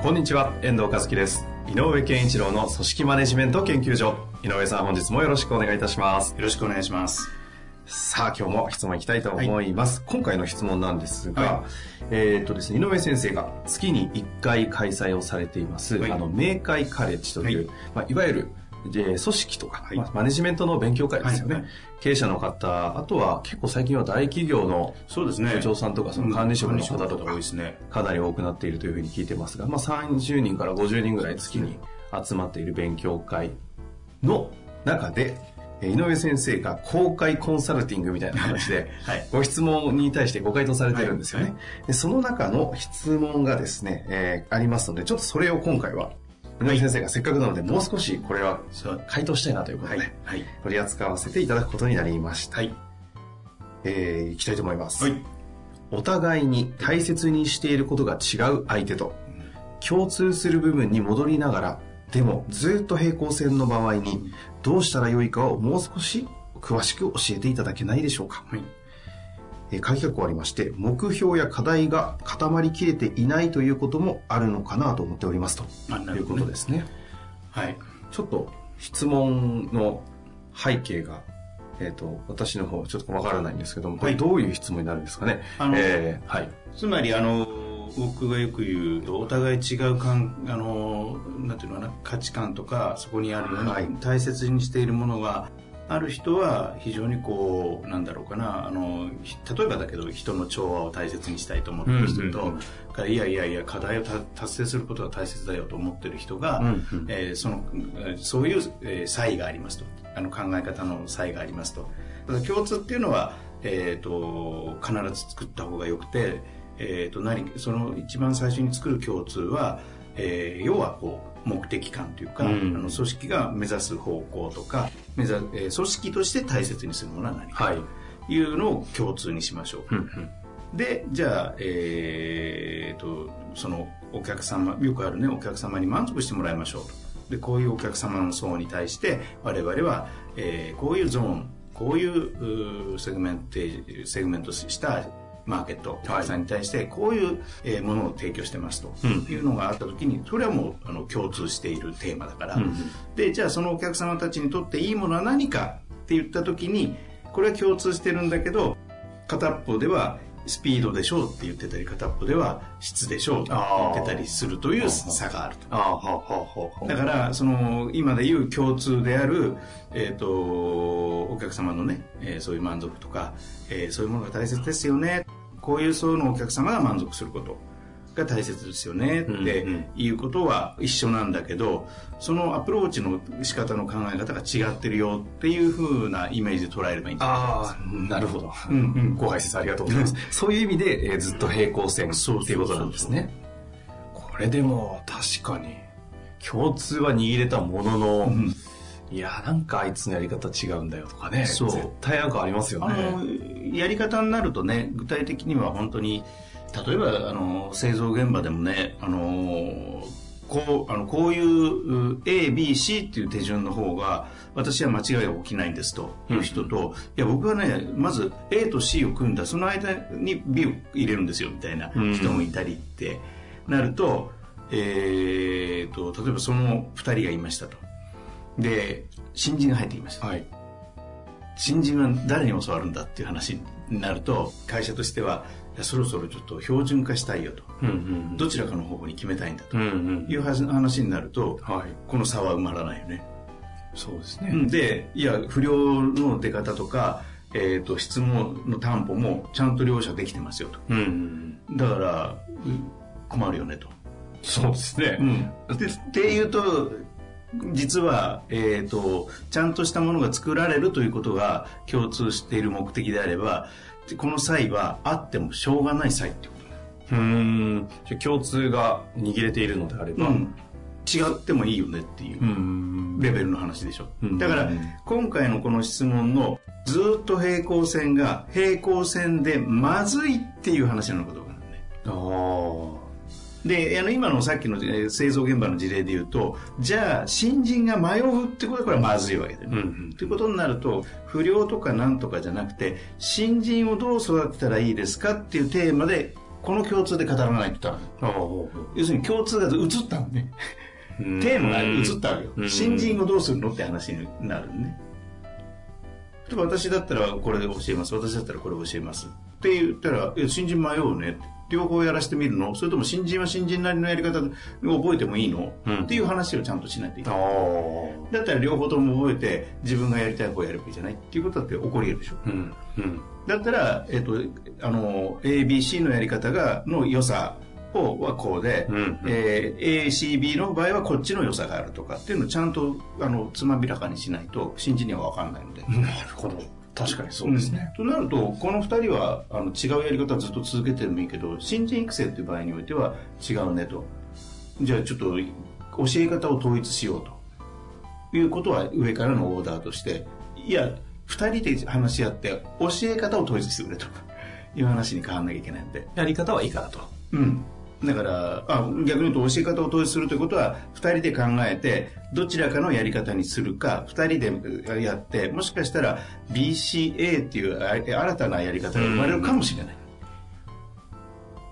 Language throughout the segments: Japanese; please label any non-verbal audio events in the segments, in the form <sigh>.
こんにちは遠藤和樹です。井上健一郎の組織マネジメント研究所。井上さん本日もよろしくお願いいたします。よろしくお願いします。さあ今日も質問いきたいと思います、今回の質問なんですが、はえっ、とですね井上先生が月に1回開催をされています、はい。あの明快カレッジという、はいい。まあ、いわゆるで組織とか、はい。まあマネジメントの勉強会ですよね、はいはい。経営者の方あとは結構最近は大企業のそうですね。部長さんとかその管理職の方とか多いですね。かなり多くなっているというふうに聞いてますが、まあ、30人から50人ぐらい月に集まっている勉強会の中で、えー井上先生が公開コンサルティングみたいな形で、<laughs> はい。ご質問に対してご回答されてるんですよね。はいでその中の質問がですね、えーありますので、ちょっとそれを今回は、井上先生がせっかくなので、もう少しこれは回答したいなということで、はいはい。取り扱わせていただくことになりました。はい。えーいきたいと思います。はい。お互いに大切にしていることが違う相手と共通する部分に戻りながらでもずっと平行線の場合にどうしたらよいかをもう少し詳しく教えていただけないでしょうか、はいえー鍵括弧ありまして目標や課題が固まりきれていないということもあるのかなと思っておりますと。いうことですね。はい。ちょっと質問の背景がえっ、と、私の方ちょっとわからないんですけども、これはいどういう質問になるんですかね？あのえーはい。つまりあの僕がよく言うとお互い違う感あのなんていうのかな価値観とかそこにあるよに大切にしているものがある人は非常にこうなんだろうかな。あのひ例えばだけど人の調和を大切にしたいと思ってる人と、うんうんいやいやいや課題をた達成することが大切だよと思ってる人が、うんうん。えーそのえーそういう、えー差異がありますと。あの考え方の差異がありますと。ただ共通っていうのは、えー、と必ず作った方がよくて、えー、と何その一番最初に作る共通は、えー要はこう目的感というか、うん。あの組織が目指す方向とか目指、えー組織として大切にするものは何かはい。というのを共通にしましょう。うんうんでじゃあ、えー、とそのお客様よくあるねお客様に満足してもらいましょうとでこういうお客様の層に対して我々は、えーこういうゾーンこういうセグメンテセグメントしたマーケットお客さんに対してこういう、えーものを提供してますとうん。いうのがあった時にそれはもうあの共通しているテーマだから、うんうんでじゃあそのお客様たちにとっていいものは何かって言った時にこれは共通してるんだけど片っぽではスピードでしょうって言ってたり片っぽでは質でしょうって言ってたりするという差があると。だからその今でいう共通である、えー、とお客様のね、えーそういう満足とか、えーそういうものが大切ですよねこういう層のお客様が満足することが大切ですよねっていうことは一緒なんだけどそのアプローチの仕方の考え方が違ってるよっていうふうなイメージで捉えればいいんじゃないああ、なるほど。うんうん。ご解説ありがとうございます。そういう意味で、えーずっと平行線そう。っていうことなんですね。これでも、確かに、共通は握れたものの、うんいや、なんかあいつのやり方違うんだよとかね。そう絶対なんかありますよあね。のやり方になるとね具体的には本当に例えばあの製造現場でもねあのこうあのこういうう ABC っていう手順の方が私は間違いが起きないんですという人と、いや僕はねまず A と C を組んだその間に B を入れるんですよみたいな人もいたりってなると,、えー、と例えばその2人がいましたとで新人が入ってきましたはい。新人は誰に教わるんだっていう話になると会社としてはそろそろちょっと標準化したいよとうんうんどちらかの方向に決めたいんだとうんうんいう話になるとはい。この差は埋まらないよね、そうですね。でいや不良の出方とか、えー、と質問の担保もちゃんと両者できてますよとうんうん。だからうん困るよねと、そうですね。でっていうと実は、えー、とちゃんとしたものが作られるということが共通している目的であればこの際はあってもしょうがない際ってことうん。じゃあ共通が握れているのであれば、うん、違ってもいいよねっていううん。レベルの話でしょ、うん。だから今回のこの質問のずっと平行線が平行線でまずいっていう話なのかどうかなんね。ああ。であの今のさっきのえー製造現場の事例で言うとじゃあ新人が迷うってことはこれはまずいわけで、ね。うんうん。ということになると不良とかなんとかじゃなくて新人をどう育てたらいいですかっていうテーマでこの共通で語らないとダメ。要するに共通が映ったのねテーマが映ったわけよ、うん。新人をどうするの？って話になるね例えば私だったらこれで教えます。私だったらこれ教えます。って言ったらえ新人迷うね両方やらせてみるの？それとも新人は新人なりのやり方で覚えてもいいの、うんっていう話をちゃんとしないといけあないあ。だったら両方とも覚えて自分がやりたい方をやればいいじゃないっていうことだって起こり得るでしょうん。うん。だったら、えっと、あの ABC のやり方がの良さをはこうで、うんえー ACB の場合はこっちの良さがあるとかっていうのをちゃんとあのつまびらかにしないと新人には分かんないので。なるほど。確かにそうですね。となるとこの2人はあの違うやり方をずっと続けてもいいけど新人育成っていう場合においては違うねと。じゃあちょっと教え方を統一しようと。いうことは上からのオーダーとしていや2人で話し合って教え方を統一してくれと。いう話に変わらなきゃいけないんで。やり方はいいかなと。うんだからあ逆に言うと教え方を統一するということは2人で考えてどちらかのやり方にするか2人でやってもしかしたら BCA っていうあ新たなやり方が生まれるかもしれない。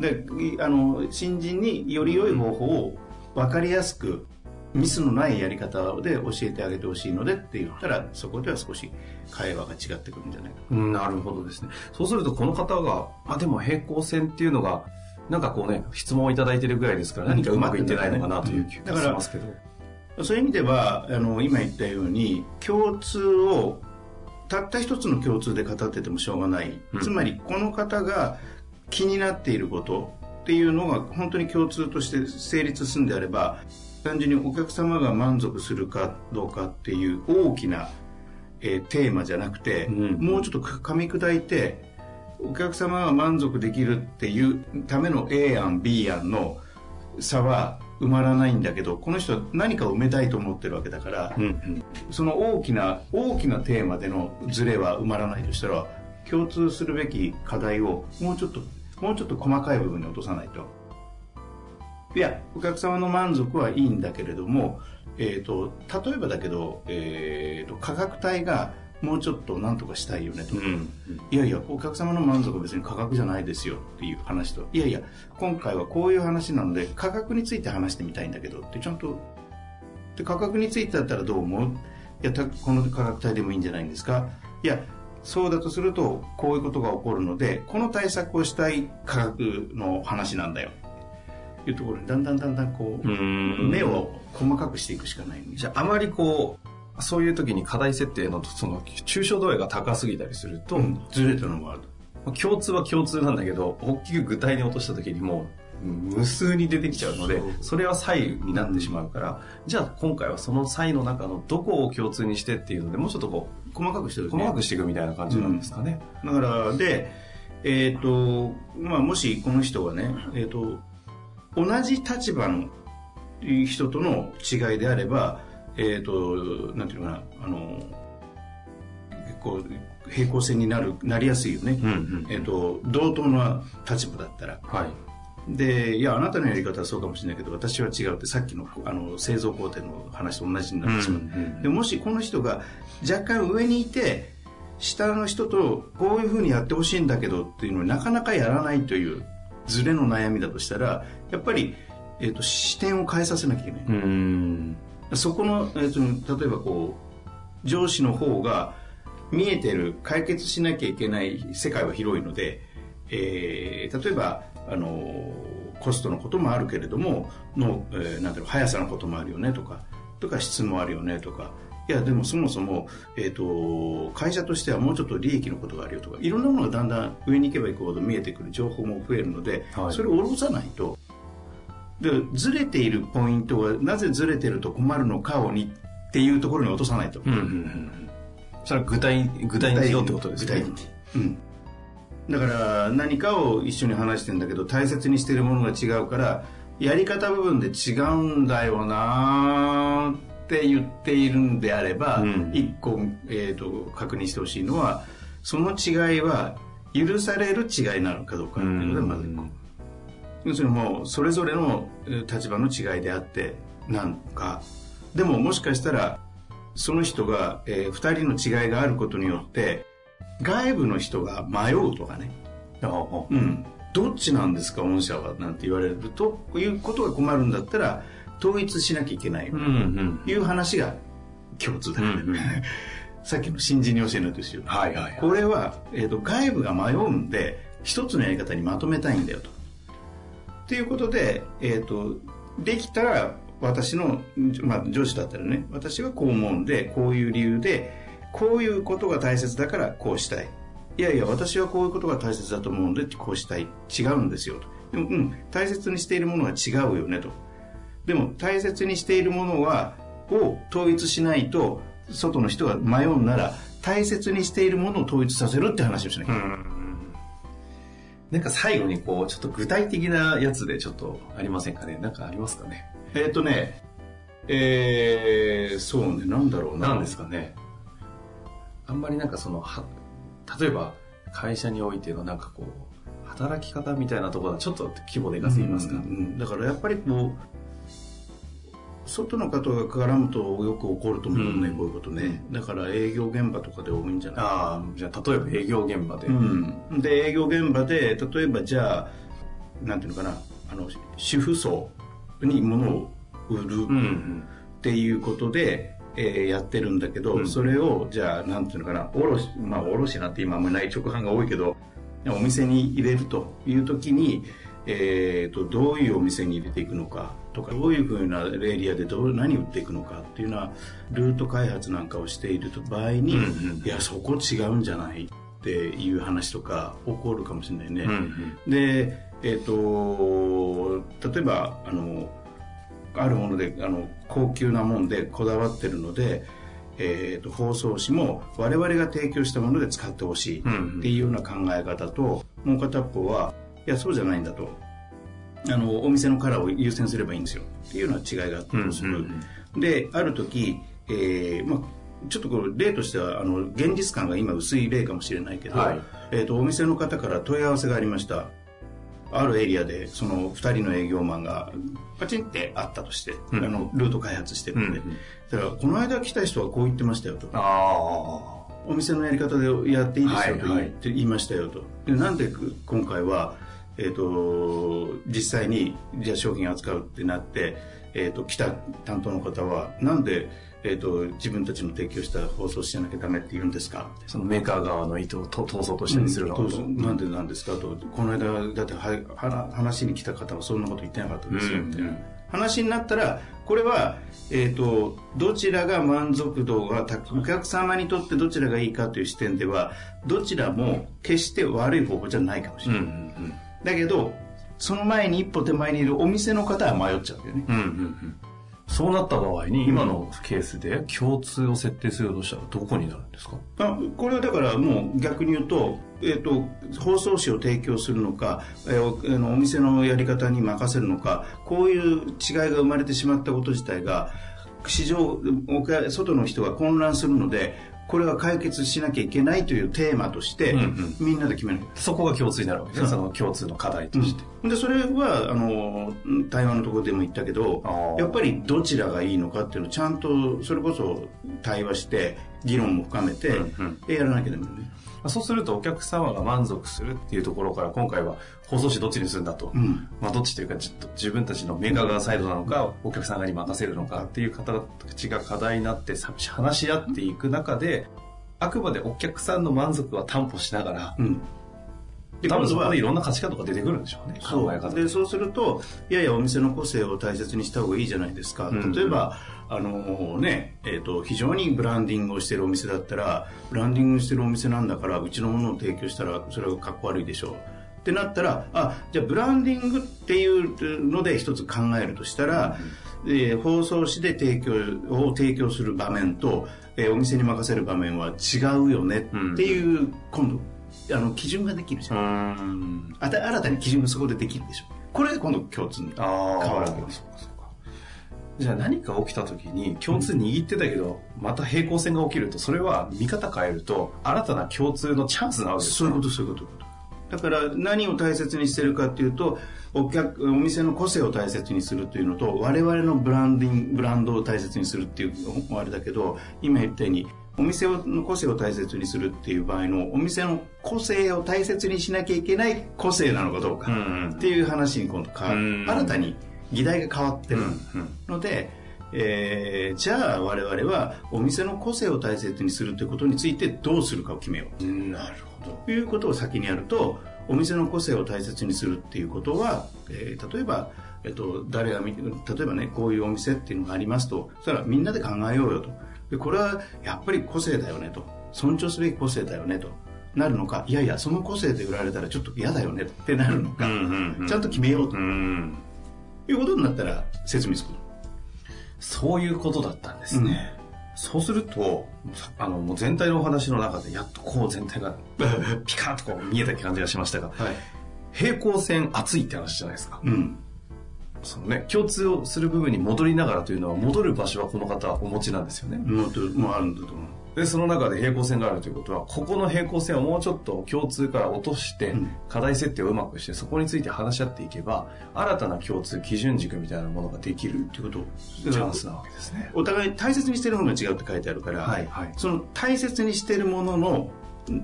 でいあの新人により良い方法を分かりやすくミスのないやり方で教えてあげてほしいのでって言ったらそこでは少し会話が違ってくるんじゃないかうんなるほどですね。そうするとこの方が、あ、でも平行線っていうのが、なんかこうね、質問をいただいてるぐらいですから何かうまくいってないのかなという気がしますけど。そういう意味ではあの今言ったように共通をたった一つの共通で語っててもしょうがない、うん。つまりこの方が気になっていることっていうのが本当に共通として成立するんであれば単純にお客様が満足するかどうかっていう大きな、えーテーマじゃなくて、うん。もうちょっと噛み砕いてお客様が満足できるっていうための A 案 B 案の差は埋まらないんだけどこの人は何かを埋めたいと思ってるわけだから、うんうん。その大きな大きなテーマでのズレは埋まらないとしたら共通するべき課題をもうちょっともうちょっと細かい部分に落とさないと。いやお客様の満足はいいんだけれども、えー、と例えばだけど、えー、と価格帯がもうちょっと何とかしたいよねと。か、うん。いやいや、お客様の満足は別に価格じゃないですよっていう話と、いやいや、今回はこういう話なので、価格について話してみたいんだけどって、ちゃんと、で価格についてだったらどう思う？いや、たこの価格帯でもいいんじゃないんですか？いや、そうだとすると、こういうことが起こるので、この対策をしたい価格の話なんだよ。いうところに、だんだんだんだんこう、うん。目を細かくしていくしかない。じゃああまりこう、そういう時に課題設定のその抽象度合いが高すぎたりすると、うん。ずれたのもある。共通は共通なんだけど、大きく具体に落とした時にもう無数に出てきちゃうのでそれは差異になってしまうから、じゃあ今回はその差異の中のどこを共通にしてっていうので、もうちょっとこ細かくしてるう、細かくしていくみたいな感じなんですかね。だからで、えっとまあ、もしこの人がね、えっと同じ立場の人との違いであれば、えっとなんていうのかなあのこう平行線になるなりやすいよね、うんうん。えっと同等の立場だったら。はい。でいやあなたのやり方はそうかもしれないけど私は違うってさっきのあの製造工程の話と同じになってしまう、うんうんでもしこの人が若干上にいて下の人とこういうふうにやってほしいんだけどっていうのをなかなかやらないというズレの悩みだとしたらやっぱり、えー、と視点を変えさせなきゃいけない、うん。そこの、えー、と例えばこう上司の方が見えてる解決しなきゃいけない世界は広いので、えー例えばあのコストのこともあるけれどもの、えーなんていうの速さのこともあるよねとかとか質もあるよねとかいやでもそもそも、えー、と会社としてはもうちょっと利益のことがあるよとかいろんなものがだんだん上に行けば行くほど見えてくる情報も増えるので、はい。それを下ろさないとでずれているポイントがなぜずれてると困るのかをにっていうところに落とさないと。うんうんうん。それは具体、具体にしようってことですね。具体的にうん。だから何かを一緒に話してんだけど大切にしてるものが違うからやり方部分で違うんだよなって言っているんであれば、うん一個、えー、と確認してほしいのはその違いは許される違いなのかどうかっていうのがまず一個。要するにもうそれぞれのえー立場の違いであってなんか。でももしかしたらその人が、え2人の違いがあることによって外部の人が迷うとかね、うん、どっちなんですか御社はなんて言われると。こういうことが困るんだったら統一しなきゃいけないという話が共通だ。よね、うんうん。<laughs> さっきの新人に教えるのと一緒はいはいはい。これは、えー、と外部が迷うんで一つのやり方にまとめたいんだよと。っていうことで、えー、とできたら私の、まあ、上司だったらね私はこう思うんでこういう理由でこういうことが大切だからこうしたい。いやいや私はこういうことが大切だと思うんでこうしたい。違うんですよと。でも、うん、大切にしているものは違うよねと。でも大切にしているものはを統一しないと外の人が迷うなら大切にしているものを統一させるって話をしなきゃいけない、なんか最後にこう、ちょっと具体的なやつでちょっとありませんかね？なんかありますかね？えっ、とねえー、そうねなんだろうな。何ですかね？あんまりなんかその、は、例えば会社においてのなんかこう、働き方みたいなところはちょっと規模でかすぎますか、うんうん。だからやっぱりこう外の方が絡むとよく起こると思うね、うん。こういうことね。だから営業現場とかで多いんじゃない？ああ、じゃあ例えば営業現場で。うん、で営業現場で例えばじゃあなんていうのかな？あの主婦層に物を売るうんっていうことで、えーやってるんだけど、うん。それをじゃあなんていうのかな？卸まあ卸なんて今あんまりない直販が多いけどお店に入れるという時に、えー、とどういうお店に入れていくのかとかどういうふうなエリアでどう何売っていくのかっていうのはルート開発なんかをしている場合に、うんうんいやそこ違うんじゃないっていう話とか起こるかもしれないね。うんうんで、えっ、と、例えば、あの、あるもので、あの、高級なもんでこだわってるので、えっ、と、包装紙も我々が提供したもので使ってほしいっていうような考え方と、もう片っぽは、いや、そうじゃないんだと。あの、お店のカラーを優先すればいいんですよ。っていうような違いがあったりする。うんで、ある時、えーまあ、ちょっとこれ例としてはあの現実感が今薄い例かもしれないけど、はい。えー、とお店の方から問い合わせがありました。あるエリアでその2人の営業マンがパチンってあったとして、うん。あのルート開発してるんで、うんうん。だからこの間来た人はこう言ってましたよと。あお店のやり方でやっていいですよと言いましたよと。でなんで今回は、えー、と実際にじゃあ商品扱うってなって、えー、と来た担当の方はなんで、えー、と自分たちの提供した放送しなきゃダメって言うんですか？そのメーカー側の意図をと通そうとしたりするのかうんなんでなんですか？とこの間だってはは話に来た方はそんなこと言ってなかったですよ。うんみたいな話になったらこれは、えー、とどちらが満足度がお客様にとってどちらがいいかという視点ではどちらも決して悪い方法じゃないかもしうんうれない、んだけどその前に一歩手前にいるお店の方は迷っちゃうよねうん。うんうんうん。そうなった場合に、今のケースで共通を設定するとしたらどこになるんですか？あこれはだからもう逆に言うと,、えー、と包装紙を提供するのか、えーおあのお店のやり方に任せるのかこういう違いが生まれてしまったこと自体が市場外の人が混乱するのでこれは解決しなきゃいけないというテーマとして、うんうん。みんなで決めなきゃそこが共通になるわけですね。その共通の課題として。でそれはあの台湾のところでも言ったけどやっぱりどちらがいいのかっていうのをちゃんとそれこそ対話して議論も深めて、やらなきゃダメね。そうするとお客様が満足するっていうところから今回は放送紙どっちにするんだと。うんまあどっちというかちょっと自分たちのメーカー側サイドなのかお客さん側に任せるのかっていう形が課題になってさ話し合っていく中であくまでお客さんの満足は担保しながらうんで多分そこでいろんな価値観とか出てくるんでしょうね。考え方そうでそうするといやいやお店の個性を大切にした方がいいじゃないですか、うん例えばあのねえー、と非常にブランディングをしてるお店だったらブランディングしてるお店なんだからうちのものを提供したらそれはかっこ悪いでしょう。ってなったらあじゃあブランディングっていうので一つ考えるとしたら、えー放送紙で提供を提供する場面と、えーお店に任せる場面は違うよねっていう、今度あの基準ができるじゃん。うん。あた新たに基準がそこでできるでしょ。これで今度共通に変わるわけです。じゃあ何か起きた時に共通握ってたけど、また平行線が起きるとそれは見方変えると新たな共通のチャンスなわけですそういうことそういうことそういうこと。だから何を大切にしてるかっていうとお客お店の個性を大切にするっていうのと我々のブランディングブランドを大切にするっていうのもあれだけど今言ったようにお店の個性を大切にするっていう場合のお店の個性を大切にしなきゃいけない個性なのかどうかっていう話に今度変わうんる新たに議題が変わってるので、えーじゃあ我々はお店の個性を大切にするということについてどうするかを決めよう。なるほど。ということを先にやるとお店の個性を大切にするっていうことは、えー例えば、えっと、誰が見て例えばねこういうお店っていうのがありますとそしたらみんなで考えようよとでこれはやっぱり個性だよねと。尊重すべき個性だよねと。なるのか。いやいやその個性で売られたらちょっと嫌だよねってなるのか、ちゃんと決めようと。うんいうことになったら説明つくそういうことだったんですね、そうするとあのもう全体のお話の中でやっとこう全体が <laughs> ピカッとこう見えた感じがしましたがはい。平行線厚いって話じゃないですか。うんそのね共通をする部分に戻りながらというのは戻る場所はこの方はお持ちなんですよね。もあるんだと思う。でその中で平行線があるということはここの平行線をもうちょっと共通から落として、うん。課題設定をうまくしてそこについて話し合っていけば新たな共通基準軸みたいなものができるっていうことチャンスなわけですね。お互い大切にしてるものが違うって書いてあるから、はいはい。その大切にしてるものの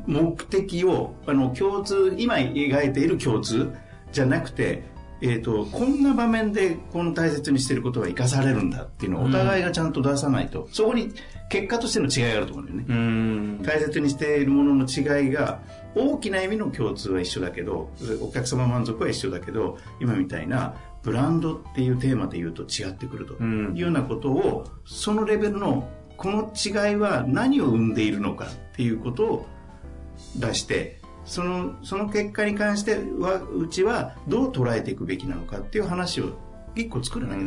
目的をあの共通今描いている共通じゃなくて、えー、とこんな場面でこの大切にしてることが生かされるんだっていうのをお互いがちゃんと出さないと、そこに結果としての違いがあると思うんだよね、うん。大切にしているものの違いが大きな意味の共通は一緒だけどお客様満足は一緒だけど今みたいなブランドっていうテーマで言うと違ってくると。うん。いうようなことをそのレベルのこの違いは何を生んでいるのかっていうことを出してそのその結果に関してはうちはどう捉えていくべきなのかっていう話を一個作らなきゃい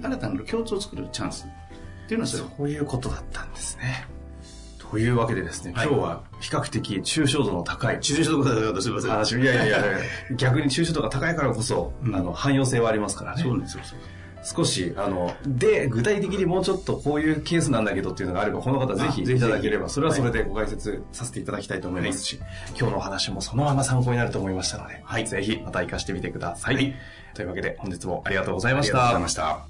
け新たな共通を作るチャンス。っていうのはそういうことだったんですね。というわけでですね、はい。今日は比較的抽象度の高い抽象度が高かったすいません。話いやいやいや。<laughs> 逆に抽象度が高いからこそ、うん。あの汎用性はありますからね。そうなんですよそう少しあので具体的にもうちょっとこういうケースなんだけどっていうのがあればこの方ぜひあぜひいただければそれはそれでご解説させていただきたいと思いますし、今日のお話もそのまま参考になると思いましたので、はい。ぜひまた活かしてみてください、はい。というわけで本日もありがとうございましありがとうござたいました。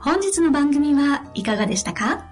本日の番組はいかがでしたか？